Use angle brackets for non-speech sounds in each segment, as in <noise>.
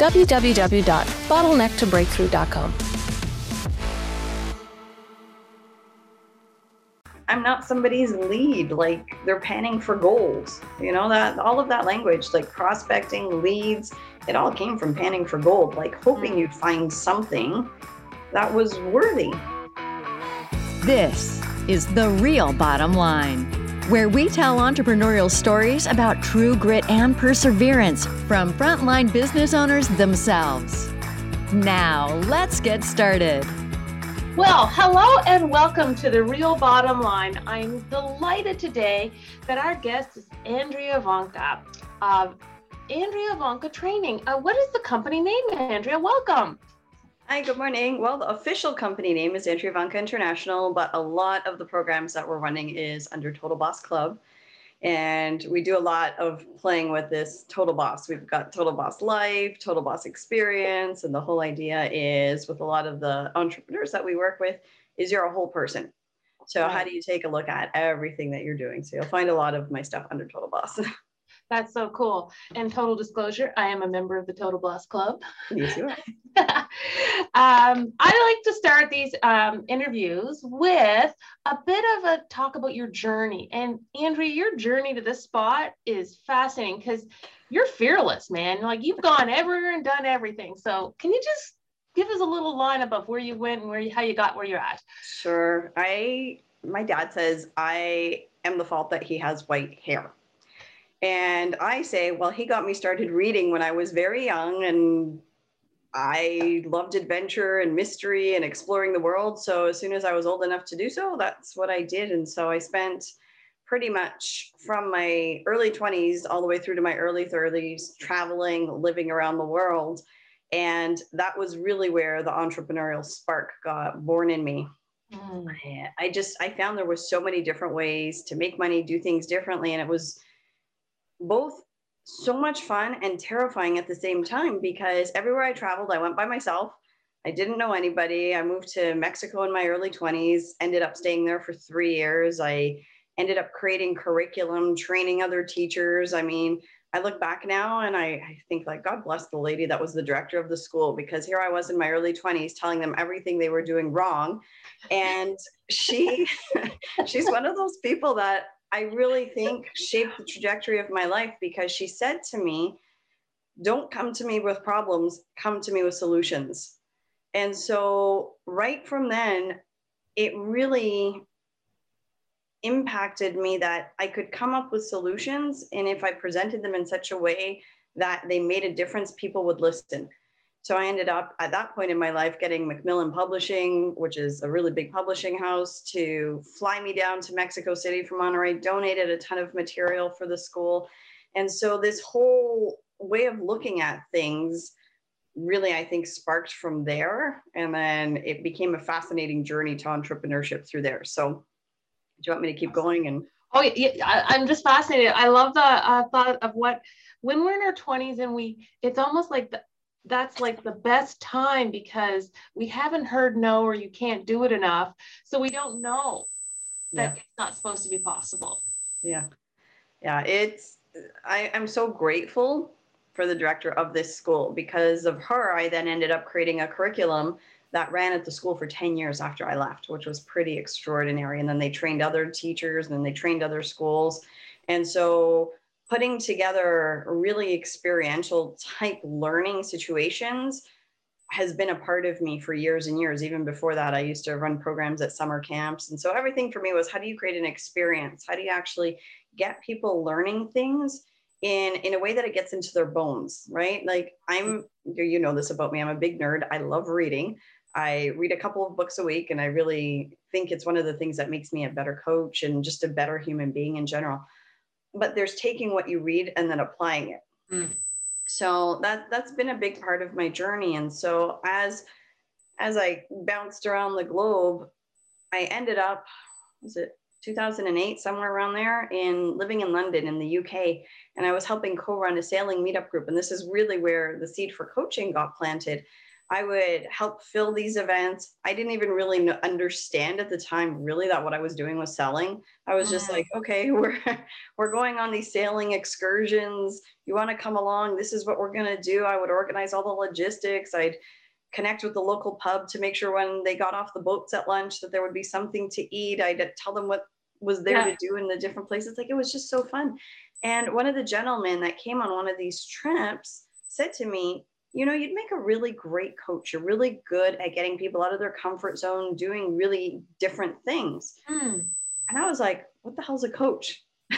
www.bottlenecktobreakthrough.com. I'm not somebody's lead. Like they're panning for gold. You know that all of that language, like prospecting, leads, it all came from panning for gold. Like hoping you'd find something that was worthy. This is the real bottom line, where we tell entrepreneurial stories about true grit and perseverance from frontline business owners themselves. Now, let's get started. Well, hello and welcome to the Real Bottom Line. I'm delighted today that our guest is Andrea Ivanka of Andrea Ivanka Training. Uh, what is the company name, Andrea? Welcome. Hi, good morning. Well, the official company name is Andrea Ivanka International, but a lot of the programs that we're running is under Total Boss Club. And we do a lot of playing with this Total Boss. We've got Total Boss Life, Total Boss Experience, and the whole idea is with a lot of the entrepreneurs that we work with is you're a whole person. So how do you take a look at everything that you're doing? So you'll find a lot of my stuff under Total Boss. <laughs> That's so cool. And total disclosure, I am a member of the Total Boss Club. Yes, you are. <laughs> um, I like to start these um, interviews with a bit of a talk about your journey. And Andrea, your journey to this spot is fascinating because you're fearless, man. Like you've gone everywhere and done everything. So can you just give us a little line of where you went and where you, how you got where you're at? Sure. I my dad says I am the fault that he has white hair. And I say, well, he got me started reading when I was very young and I loved adventure and mystery and exploring the world. So as soon as I was old enough to do so, that's what I did. And so I spent pretty much from my early 20s all the way through to my early 30s traveling, living around the world. And that was really where the entrepreneurial spark got born in me. Mm. I just I found there was so many different ways to make money, do things differently and it was both so much fun and terrifying at the same time because everywhere I traveled, I went by myself. I didn't know anybody. I moved to Mexico in my early 20s, ended up staying there for three years. I ended up creating curriculum, training other teachers. I mean, I look back now and I, I, think like God bless the lady that was the director of the school because here I was in my early 20s telling them everything they were doing wrong. And she <laughs> she's one of those people that I really think shaped the trajectory of my life because she said to me, Don't come to me with problems, come to me with solutions. And so, right from then, it really impacted me that I could come up with solutions. And if I presented them in such a way that they made a difference, people would listen. So I ended up at that point in my life getting Macmillan Publishing, which is a really big publishing house, to fly me down to Mexico City from Monterrey, donated a ton of material for the school. And so this whole way of looking at things really, I think, sparked from there. And then it became a fascinating journey to entrepreneurship through there. So do you want me to keep going? And Oh, yeah, I, am just fascinated. I love the uh, thought of what when we're in our 20s and we, it's almost like the, that's like the best time because we haven't heard no or you can't do it enough. So we don't know that yeah. it's not supposed to be possible. Yeah. Yeah. It's, I, I'm so grateful for the director of this school because of her. I then ended up creating a curriculum that ran at the school for 10 years after I left, which was pretty extraordinary. And then they trained other teachers and then they trained other schools. And so putting together really experiential type learning situations has been a part of me for years and years. Even before that, I used to run programs at summer camps. And so everything for me was how do you create an experience? How do you actually get people learning things in, in a way that it gets into their bones, right? Like I'm, you know this about me, I'm a big nerd. I love reading. I read a couple of books a week, and I really think it's one of the things that makes me a better coach and just a better human being in general but there's taking what you read and then applying it. Mm. So that that's been a big part of my journey. And so as as I bounced around the globe, I ended up, was it 2008, somewhere around there, in living in London in the UK. And I was helping co run a sailing meetup group. And this is really where the seed for coaching got planted. I would help fill these events. I didn't even really understand at the time really that what I was doing was selling. I was just mm. like, okay, <laughs> we're we're going on these sailing excursions. You want to come along? This is what we're going to do. I would organize all the logistics. I'd connect with the local pub to make sure when they got off the boats at lunch that there would be something to eat. I'd tell them what was there yeah. to do in the different places. Like it was just so fun. And one of the gentlemen that came on one of these trips said to me, you know, you'd make a really great coach. You're really good at getting people out of their comfort zone, doing really different things. Mm. And I was like, what the hell's a coach? <laughs>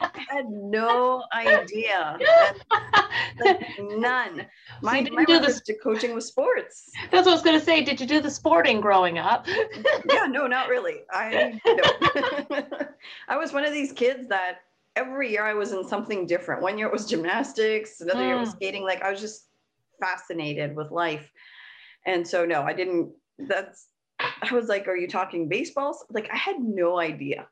I had no idea. <laughs> like none. <laughs> My, so my do the, to coaching with sports. That's what I was going to say. Did you do the sporting growing up? yeah, no, not really. I no. I was one of these kids that every year I was in something different. One year it was gymnastics, another mm. year it was hmm. skating. Like I was just fascinated with life. And so no, I didn't that's I was like, are you talking baseballs? Like I had no idea.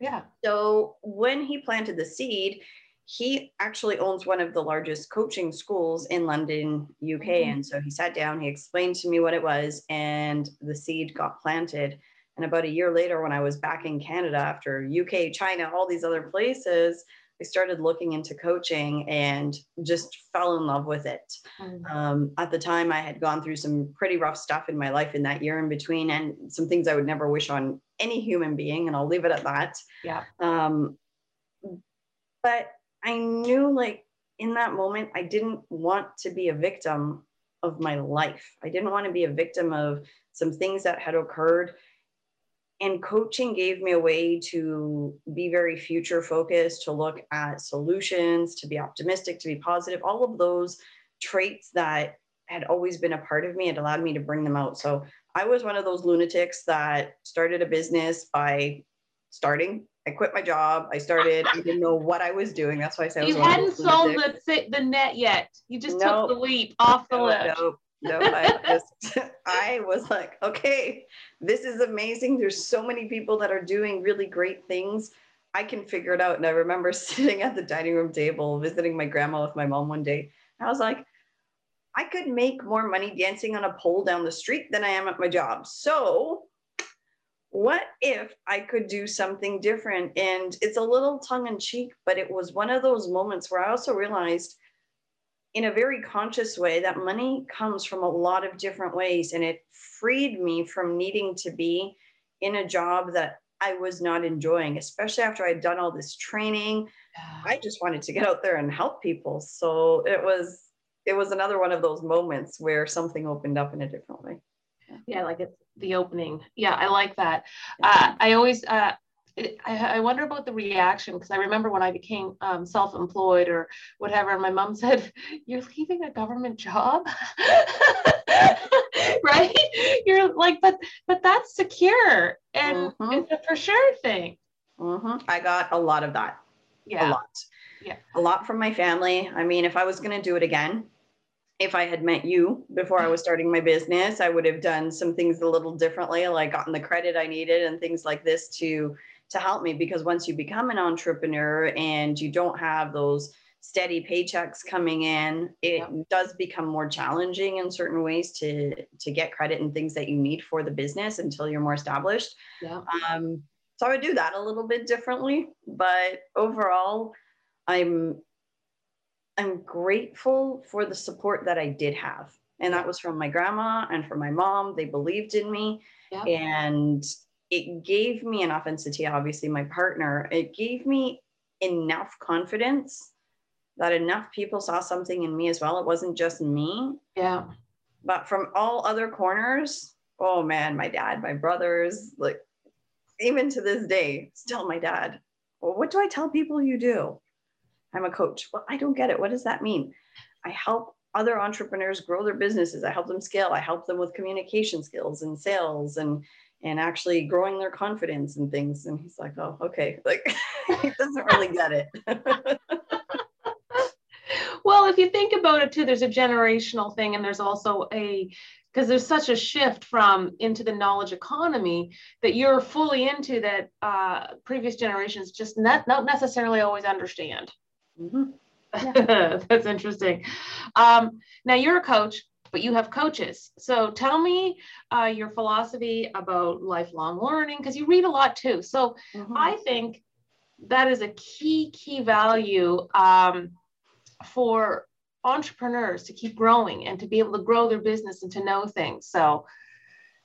Yeah. So when he planted the seed, he actually owns one of the largest coaching schools in London, UK. Mm-hmm. And so he sat down, he explained to me what it was, and the seed got planted. And about a year later, when I was back in Canada after UK, China, all these other places, I started looking into coaching and just fell in love with it. Mm-hmm. Um, at the time, I had gone through some pretty rough stuff in my life in that year in between, and some things I would never wish on any human being, and I'll leave it at that. Yeah. Um, but I knew, like, in that moment, I didn't want to be a victim of my life. I didn't want to be a victim of some things that had occurred and coaching gave me a way to be very future focused to look at solutions to be optimistic to be positive all of those traits that had always been a part of me it allowed me to bring them out. So i was one of those lunatics that started a business by starting. I quit my job. I started. I didn't know what i was doing. That's why i said you hadn't sold the, the net yet. You just took the leap off the no, no, I just <laughs> I was like, okay, this is amazing. There's so many people that are doing really great things. I can figure it out. And I remember <laughs> sitting at the dining room table visiting my grandma with my mom one day. I was like, I could make more money dancing on a pole down the street than I am at my job. So what if I could do something different? And it's a little tongue in cheek, but it was one of those moments where I also realized in a very conscious way that money comes from a lot of different ways and it freed me from needing to be in a job that I was not enjoying, especially after I'd done all this training. I just wanted to get out there and help people. So it was it was another one of those moments where something opened up in a different way. Yeah, like it's the opening. Yeah, I like that. Uh, I always uh, I, I wonder about the reaction because I remember when I became um, self-employed or whatever, my mom said, <laughs> "You're leaving a government job." <laughs> right? You're like but but that's secure and mm-hmm. it's a for sure thing. Mm-hmm. i got a lot of that. Yeah. a lot. Yeah. A lot from my family. I mean if i was going to do it again if I had met you before I was starting my business, I would have done some things a little differently, like gotten the credit I needed and things like this to to help me because once you become an entrepreneur and you don't have those steady paychecks coming in it yeah. does become more challenging in certain ways to to get credit and things that you need for the business until you're more established yeah. um, so i would do that a little bit differently but overall i'm i'm grateful for the support that i did have and that was from my grandma and from my mom they believed in me yeah. and it gave me an authenticity, obviously, my partner, it gave me enough confidence that enough people saw something in me as well. It wasn't just me. Yeah. But from all other corners, oh man, my dad, my brothers, like even to this day, still my dad. Well, what do I tell people you do? I'm a coach. Well, I don't get it. What does that mean? I help other entrepreneurs grow their businesses. I help them scale. I help them with communication skills and sales and and actually growing their confidence and things. And he's like, oh, okay. <laughs> Like he doesn't really get it. <laughs> well, if you think about it too, there's a generational thing and there's also a because there's such a shift from into the knowledge economy that you're fully into that uh, previous generations just not, not necessarily always understand. Mm-hmm. <laughs> Yeah. That's interesting. Um, now you're a coach, but you have coaches. So tell me uh, your philosophy about lifelong learning because you read a lot too. So mm-hmm. I think that is a key key value um, for entrepreneurs to keep growing and to be able to grow their business and to know things. So,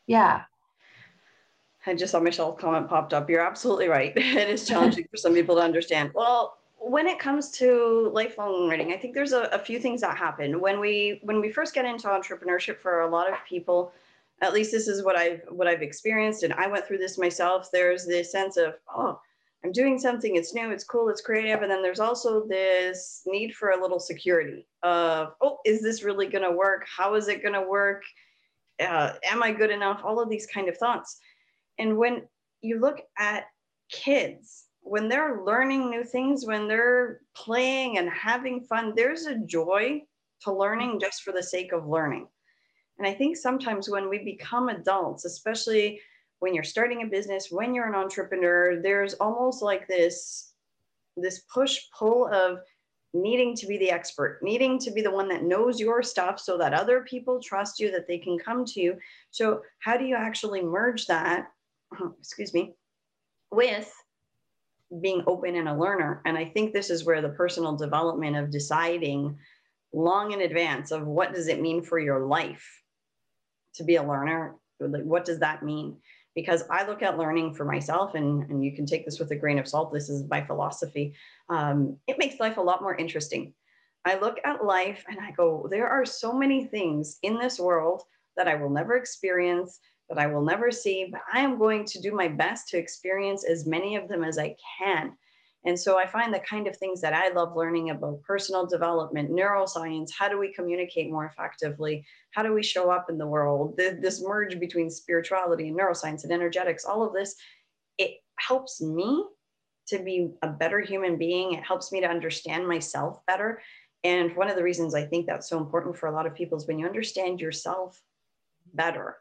yeah. I just saw Michelle's comment popped up. You're absolutely right. <laughs> It is challenging <laughs> for some people to understand. Well, when it comes to lifelong learning, I think there's a, a, few things that happen when we when we first get into entrepreneurship. For a lot of people, at least this is what I've what I've experienced, and I went through this myself. There's this sense of oh, I'm doing something, it's new, it's cool, it's creative. And then there's also this need for a little security of, oh, is this really going to work? How is it going to work? Uh, am I good enough? All of these kind of thoughts. And when you look at kids, when they're learning new things, when they're playing and having fun, there's a joy to learning just for the sake of learning. And I think sometimes when we become adults, especially when you're starting a business, when you're an entrepreneur, there's almost like this this push pull of needing to be the expert, needing to be the one that knows your stuff so that other people trust you that they can come to you. So, how do you actually merge that, <clears throat> excuse me, with being open and a learner? And I think this is where the personal development of deciding long in advance of what does it mean for your life to be a learner? What does that mean? because I look at learning for myself, and, and you can take this with a grain of salt. This is my philosophy. Um, it makes life a lot more interesting. I look at life and I go, there are so many things in this world that I will never experience, that I will never see, but I am going to do my best to experience as many of them as I can. And so I find the kind of things that I love learning about personal development, neuroscience, how do we communicate more effectively? How do we show up in the world? This merge between spirituality and neuroscience and energetics, all of this, it helps me to be a better human being. It helps me to understand myself better. And one of the reasons I think that's so important for a lot of people is when you understand yourself better,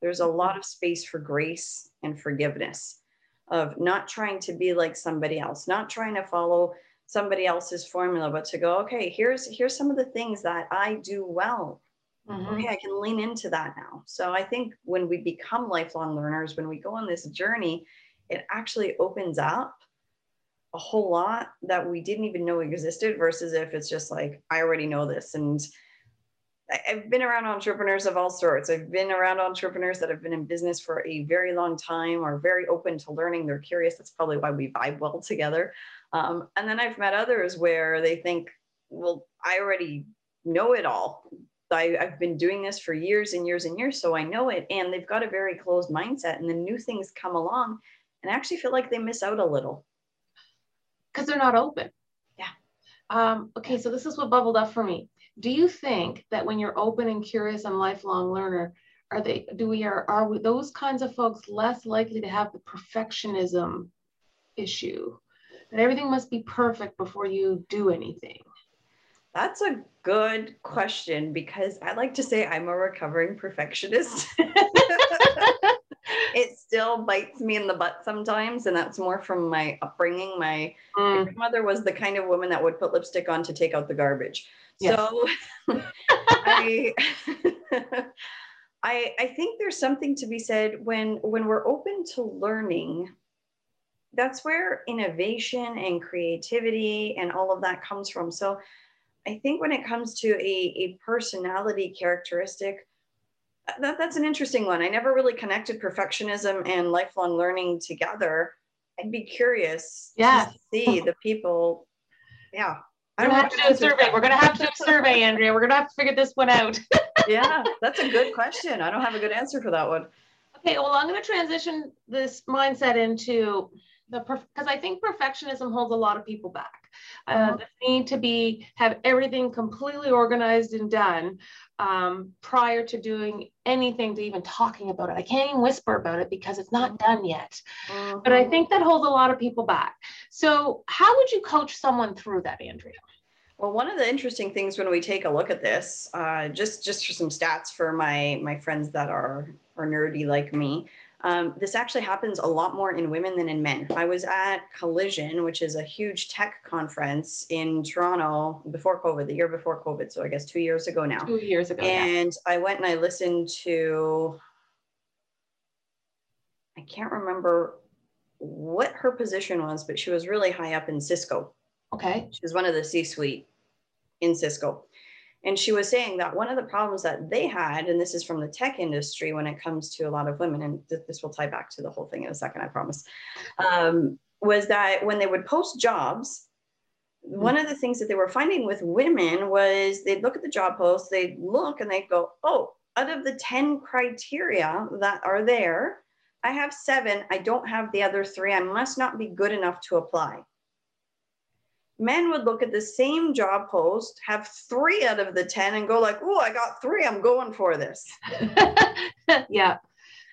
there's a lot of space for grace and forgiveness of not trying to be like somebody else, not trying to follow somebody else's formula, but to go, okay, here's here's some of the things that I do well. Mm-hmm. Okay, I can lean into that now. So I think when we become lifelong learners, when we go on this journey, it actually opens up a whole lot that we didn't even know existed versus if it's just like, I already know this and I've been around entrepreneurs of all sorts. I've been around entrepreneurs that have been in business for a very long time, are very open to learning. They're curious. That's probably why we vibe well together. Um, and then I've met others where they think, well, I already know it all. I, I've been doing this for years and years and years, so I know it. And they've got a very closed mindset. And then new things come along and I actually feel like they miss out a little. Because they're not open. Yeah. Um, okay, so this is what bubbled up for me do you think that when you're open and curious and lifelong learner are they do we are are we, those kinds of folks less likely to have the perfectionism issue that everything must be perfect before you do anything that's a good question because I like to say I'm a recovering perfectionist. <laughs> <laughs> it still bites me in the butt sometimes, and that's more from my upbringing. My, mm. my grandmother was the kind of woman that would put lipstick on to take out the garbage. Yes. So <laughs> I, <laughs> I, I think there's something to be said when when we're open to learning. That's where innovation and creativity and all of that comes from. So I think when it comes to a, a personality characteristic, that, that's an interesting one. I never really connected perfectionism and lifelong learning together. I'd be curious yeah. to see the people. Yeah, we're gonna have to do a survey. We're gonna have to do a <laughs> survey, Andrea. We're gonna have to figure this one out. <laughs> yeah, that's a good question. I don't have a good answer for that one. Okay, well, I'm gonna transition this mindset into the because I think perfectionism holds a lot of people back. Uh, uh-huh. the need to be have everything completely organized and done um, prior to doing anything to even talking about it. I can't even whisper about it because it's not done yet. Uh-huh. But I mm-hmm. think that holds a lot of people back. So, how would you coach someone through that, Andrea? Well, one of the interesting things when we take a look at this, uh, just just for some stats for my my friends that are are nerdy like me, um, this actually happens a lot more in women than in men. I was at Collision, which is a huge tech conference in Toronto before COVID, the year before COVID, so I guess two years ago now. Two years ago. And yeah. I went and I listened to. I can't remember what her position was, but she was really high up in Cisco. Okay. She was one of the C suite in Cisco. And she was saying that one of the problems that they had, and this is from the tech industry when it comes to a lot of women, and th- this will tie back to the whole thing in a second, I promise, um, was that when they would post jobs, mm-hmm. one of the things that they were finding with women was they'd look at the job post, they'd look and they'd go, oh, out of the 10 criteria that are there, I have seven. I don't have the other three. I must not be good enough to apply men would look at the same job post, have three out of the 10 and go like, oh, I got three, I'm going for this. <laughs> yeah.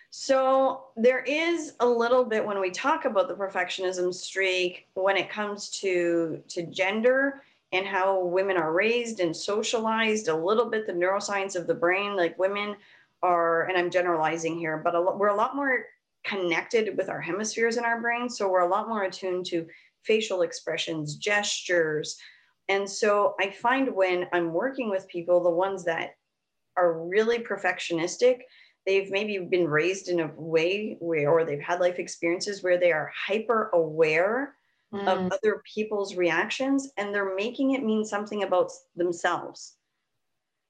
So there is a little bit when we talk about the perfectionism streak when it comes to to gender and how women are raised and socialized a little bit the neuroscience of the brain like women are and I'm generalizing here but a we're a lot more connected with our hemispheres in our brain so we're a lot more attuned to facial expressions, gestures. And so I find when I'm working with people, the ones that are really perfectionistic, they've maybe been raised in a way where, or they've had life experiences where they are hyper aware mm. of other people's reactions and they're making it mean something about themselves.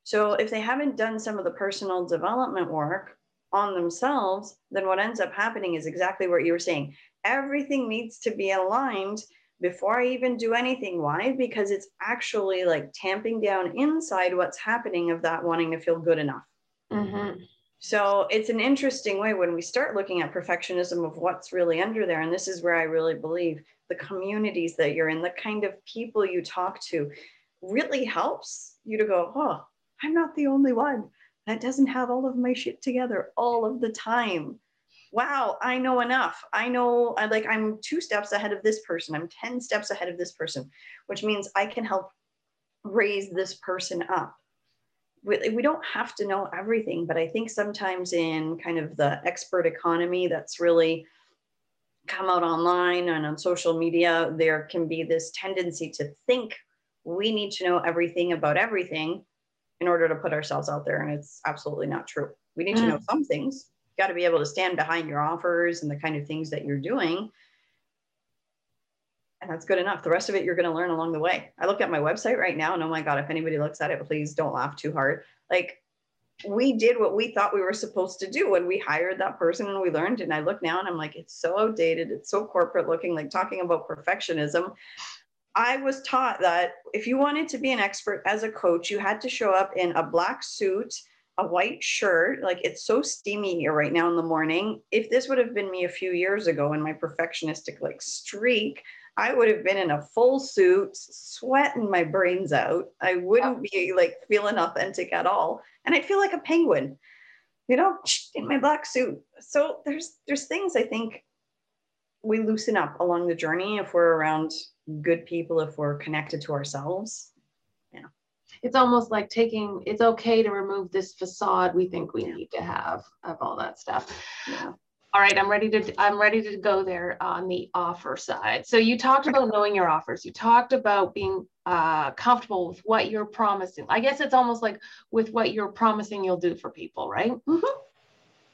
So if they haven't done some of the personal development work on themselves, then what ends up happening is exactly what you were saying everything needs to be aligned before I even do anything. Why? Because it's actually like tamping down inside what's happening of that wanting to feel good enough. Mm-hmm. So it's an interesting way when we start looking at perfectionism of what's really under there. And this is where I really believe the communities that you're in, the kind of people you talk to really helps you to go, oh, I'm not the only one that doesn't have all of my shit together all of the time wow, I know enough. I know, I like, I'm two steps ahead of this person. I'm 10 steps ahead of this person, which means I can help raise this person up. We, we don't have to know everything, but I think sometimes in kind of the expert economy that's really come out online and on social media, there can be this tendency to think we need to know everything about everything in order to put ourselves out there. And it's absolutely not true. We need mm. to know some things, got to be able to stand behind your offers and the kind of things that you're doing. And that's good enough. The rest of it you're going to learn along the way. I look at my website right now and oh my God, if anybody looks at it, please don't laugh too hard. Like we did what we thought we were supposed to do when we hired that person and we learned. And I look now and I'm like, it's so outdated. It's so corporate looking, like talking about perfectionism. I was taught that if you wanted to be an expert as a coach, you had to show up in a black suit a white shirt. Like it's so steamy here right now in the morning. If this would have been me a few years ago in my perfectionistic like streak, I would have been in a full suit, sweating my brains out. I wouldn't be like feeling authentic at all. And I'd feel like a penguin, you know, in my black suit. So there's there's things I think we loosen up along the journey if we're around good people, if we're connected to ourselves it's almost like taking it's okay to remove this facade we think we need to have of all that stuff. Yeah. all right i'm ready to i'm ready to go there on the offer side. So you talked about knowing your offers. You talked about being uh, comfortable with what you're promising. I guess it's almost like with what you're promising you'll do for people right? Mm-hmm.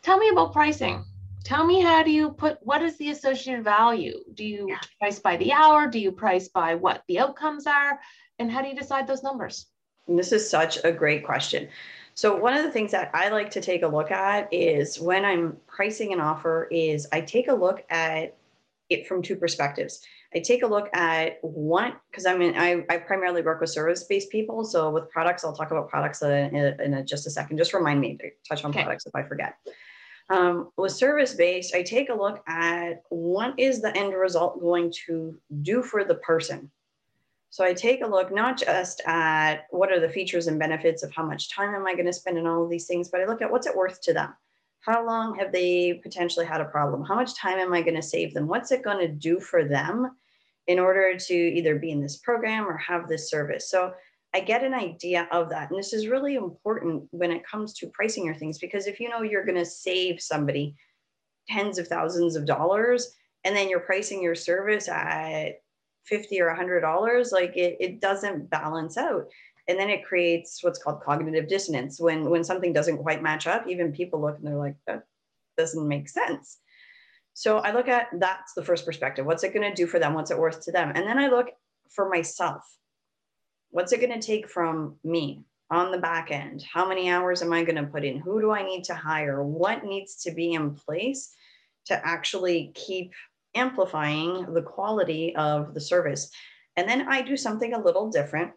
tell me about pricing. Tell me how do you put what is the associated value? Do you yeah. price by the hour? Do you price by what the outcomes are? And how do you decide those numbers and this is such a great question. So one of the things that I like to take a look at is when I'm pricing an offer is I take a look at it from two perspectives. I take a look at what because I'm in I, I primarily work with service-based people. So with products, I'll talk about products in, in, in a, just a second. Just remind me to touch on okay. products if I forget. Um, with service-based, I take a look at what is the end result going to do for the person. So I take a look not just at what are the features and benefits of how much time am I going to spend in all of these things, but I look at what's it worth to them. How long have they potentially had a problem? How much time am I going to save them? What's it going to do for them? in order to either be in this program or have this service. So I get an idea of that. And this is really important when it comes to pricing your things, because if you know you're going to save somebody tens of thousands of dollars and then you're pricing your service at 50 or $100, like it, it doesn't balance out. And then it creates what's called cognitive dissonance. When, when something doesn't quite match up, even people look and they're like, that doesn't make sense. So I look at that's the first perspective. What's it going to do for them? What's it worth to them? And then I look for myself. What's it going to take from me on the back end? How many hours am I going to put in? Who do I need to hire? What needs to be in place to actually keep amplifying the quality of the service? And then I do something a little different.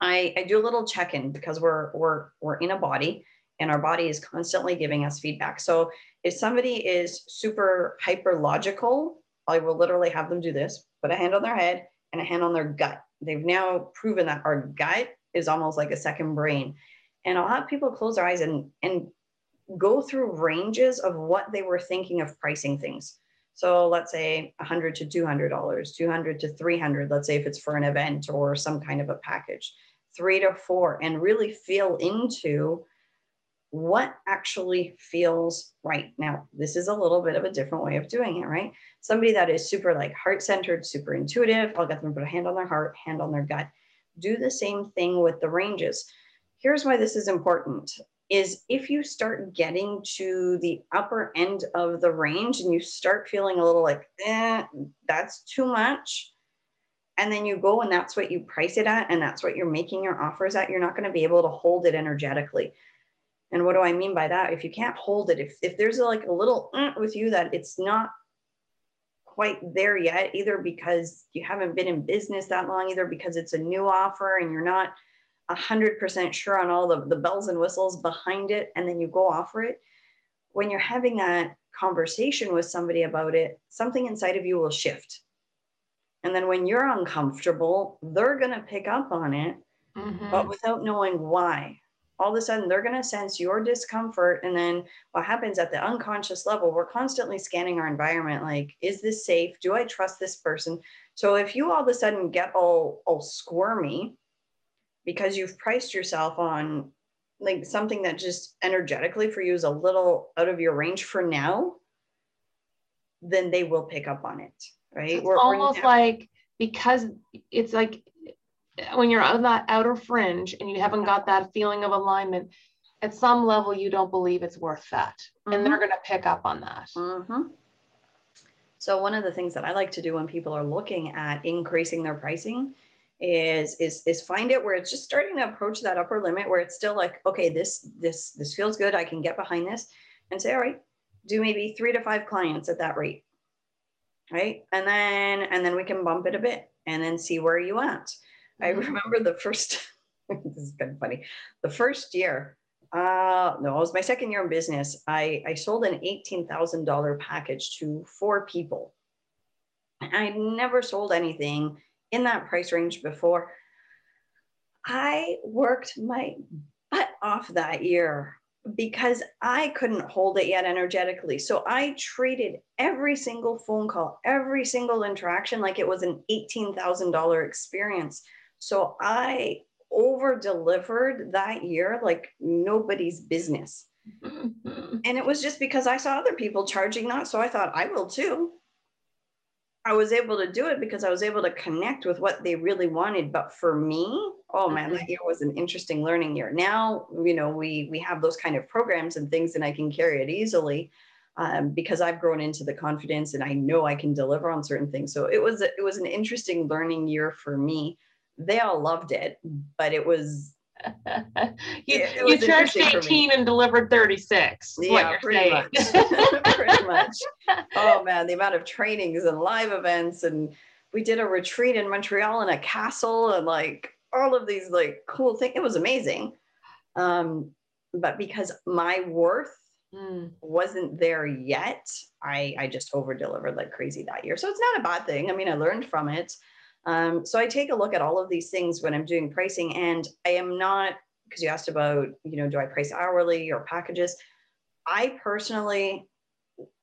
I, I do a little check-in because we're we're we're in a body and our body is constantly giving us feedback. So if somebody is super hyper logical, I will literally have them do this, put a hand on their head and a hand on their gut. They've now proven that our gut is almost like a second brain. And I'll have people close their eyes and, and go through ranges of what they were thinking of pricing things. So let's say 100 to 200 dollars, 200 to 300. Let's say if it's for an event or some kind of a package, three to four, and really feel into what actually feels right. Now, this is a little bit of a different way of doing it, right? Somebody that is super like heart centered, super intuitive, I'll get them to put a hand on their heart, hand on their gut. Do the same thing with the ranges. Here's why this is important is if you start getting to the upper end of the range and you start feeling a little like, eh, that's too much. And then you go and that's what you price it at, and that's what you're making your offers at, you're not going to be able to hold it energetically. And what do I mean by that? If you can't hold it, if, if there's like a little uh, with you that it's not quite there yet, either because you haven't been in business that long, either because it's a new offer and you're not 100% sure on all the, the bells and whistles behind it, and then you go offer it. When you're having that conversation with somebody about it, something inside of you will shift. And then when you're uncomfortable, they're going to pick up on it, mm-hmm. but without knowing why all of a sudden they're going to sense your discomfort and then what happens at the unconscious level we're constantly scanning our environment like is this safe do i trust this person so if you all of a sudden get all all squirmy because you've priced yourself on like something that just energetically for you is a little out of your range for now then they will pick up on it right it's we're, almost like because it's like when you're on that outer fringe and you haven't got that feeling of alignment, at some level you don't believe it's worth that, mm-hmm. and they're mm-hmm. going to pick up on that. Mm-hmm. So one of the things that I like to do when people are looking at increasing their pricing is is is find it where it's just starting to approach that upper limit where it's still like okay this this this feels good I can get behind this and say all right do maybe three to five clients at that rate right and then and then we can bump it a bit and then see where you at I mm-hmm. remember the first, <laughs> this is kind of funny. The first year, uh, no, it was my second year in business. I, I sold an $18,000 package to four people. I'd never sold anything in that price range before. I worked my butt off that year because I couldn't hold it yet energetically. So I treated every single phone call, every single interaction like it was an $18,000 experience. So I over delivered that year like nobody's business. Mm-hmm. And it was just because I saw other people charging that. So I thought I will too. I was able to do it because I was able to connect with what they really wanted. But for me, oh man, that year was an interesting learning year. Now, you know, we we have those kind of programs and things, and I can carry it easily um, because I've grown into the confidence and I know I can deliver on certain things. So it was it was an interesting learning year for me they all loved it, but it was <laughs> you, it, you charged 18 and delivered 36 yeah pretty much. Pretty much. <laughs> Oh man the amount of trainings and live events and we did a retreat in montreal in a castle and like all of these like cool things it was amazing. Um, but because my worth mm. wasn't there yet i i just over delivered like crazy that year. So it's not a bad thing. I mean i learned from it um, so I take a look at all of these things when I'm doing pricing, and I am not because you asked about, you know, do I price hourly or packages? I personally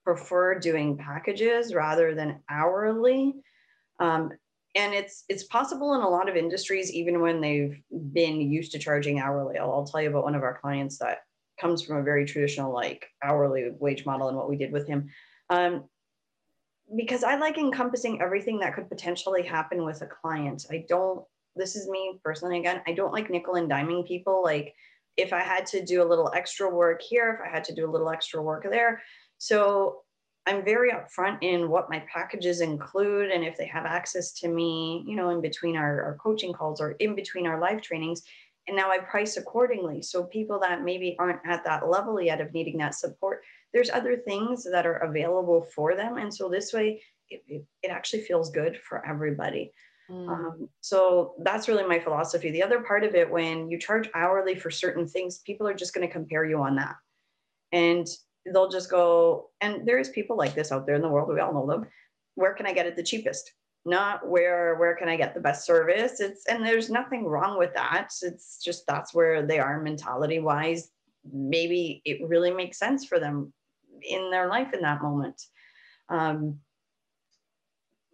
prefer doing packages rather than hourly. Um, and it's it's possible in a lot of industries, even when they've been used to charging hourly. I'll, I'll tell you about one of our clients that comes from a very traditional like hourly wage model and what we did with him. Um, because I like encompassing everything that could potentially happen with a client. I don't, this is me personally again, I don't like nickel and diming people. Like if I had to do a little extra work here, if I had to do a little extra work there. So I'm very upfront in what my packages include and if they have access to me, you know, in between our, our coaching calls or in between our live trainings. And now I price accordingly. So people that maybe aren't at that level yet of needing that support, there's other things that are available for them. And so this way, it, it, it actually feels good for everybody. Mm. Um, so that's really my philosophy. The other part of it, when you charge hourly for certain things, people are just going to compare you on that. And they'll just go, and there's people like this out there in the world, we all know them. Where can I get it the cheapest? Not where where can I get the best service? It's and there's nothing wrong with that. It's just that's where they are mentality wise. Maybe it really makes sense for them in their life in that moment. Um,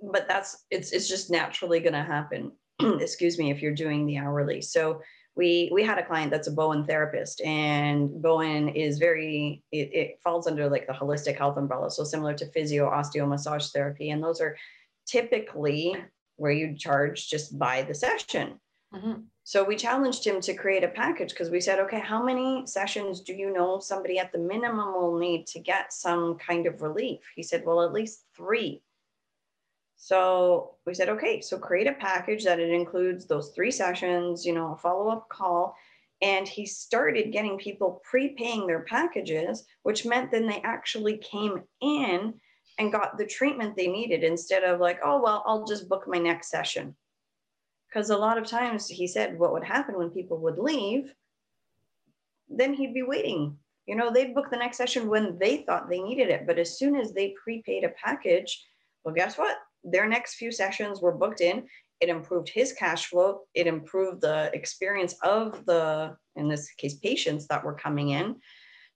but that's it's it's just naturally going to happen. <clears throat> Excuse me, if you're doing the hourly. So we we had a client that's a Bowen therapist, and Bowen is very it, it falls under like the holistic health umbrella, so similar to physio, osteo, massage therapy, and those are typically where you charge just by the session. Mm-hmm. So we challenged him to create a package because we said, okay, how many sessions do you know somebody at the minimum will need to get some kind of relief? He said, well, at least three. So we said, okay, so create a package that it includes those three sessions, you know, a follow up call. And he started getting people prepaying their packages, which meant then they actually came in and got the treatment they needed instead of like, oh, well, I'll just book my next session. Because a lot of times he said what would happen when people would leave, then he'd be waiting. You know, they'd book the next session when they thought they needed it. But as soon as they prepaid a package, well, guess what? their next few sessions were booked in. It improved his cash flow. It improved the experience of the, in this case, patients that were coming in.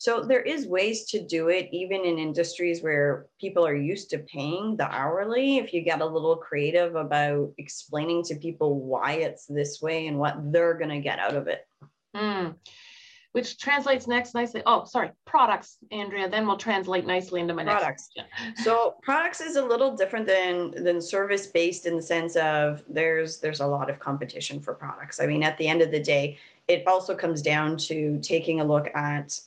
So there is ways to do it, even in industries where people are used to paying the hourly. If you get a little creative about explaining to people why it's this way and what they're going to get out of it. Mm which translates next nicely. Oh, sorry, products, Andrea. Then we'll translate nicely into my products. next. <laughs> so products is a little different than than service based in the sense of there's there's a lot of competition for products. I mean, at the end of the day, it also comes down to taking a look at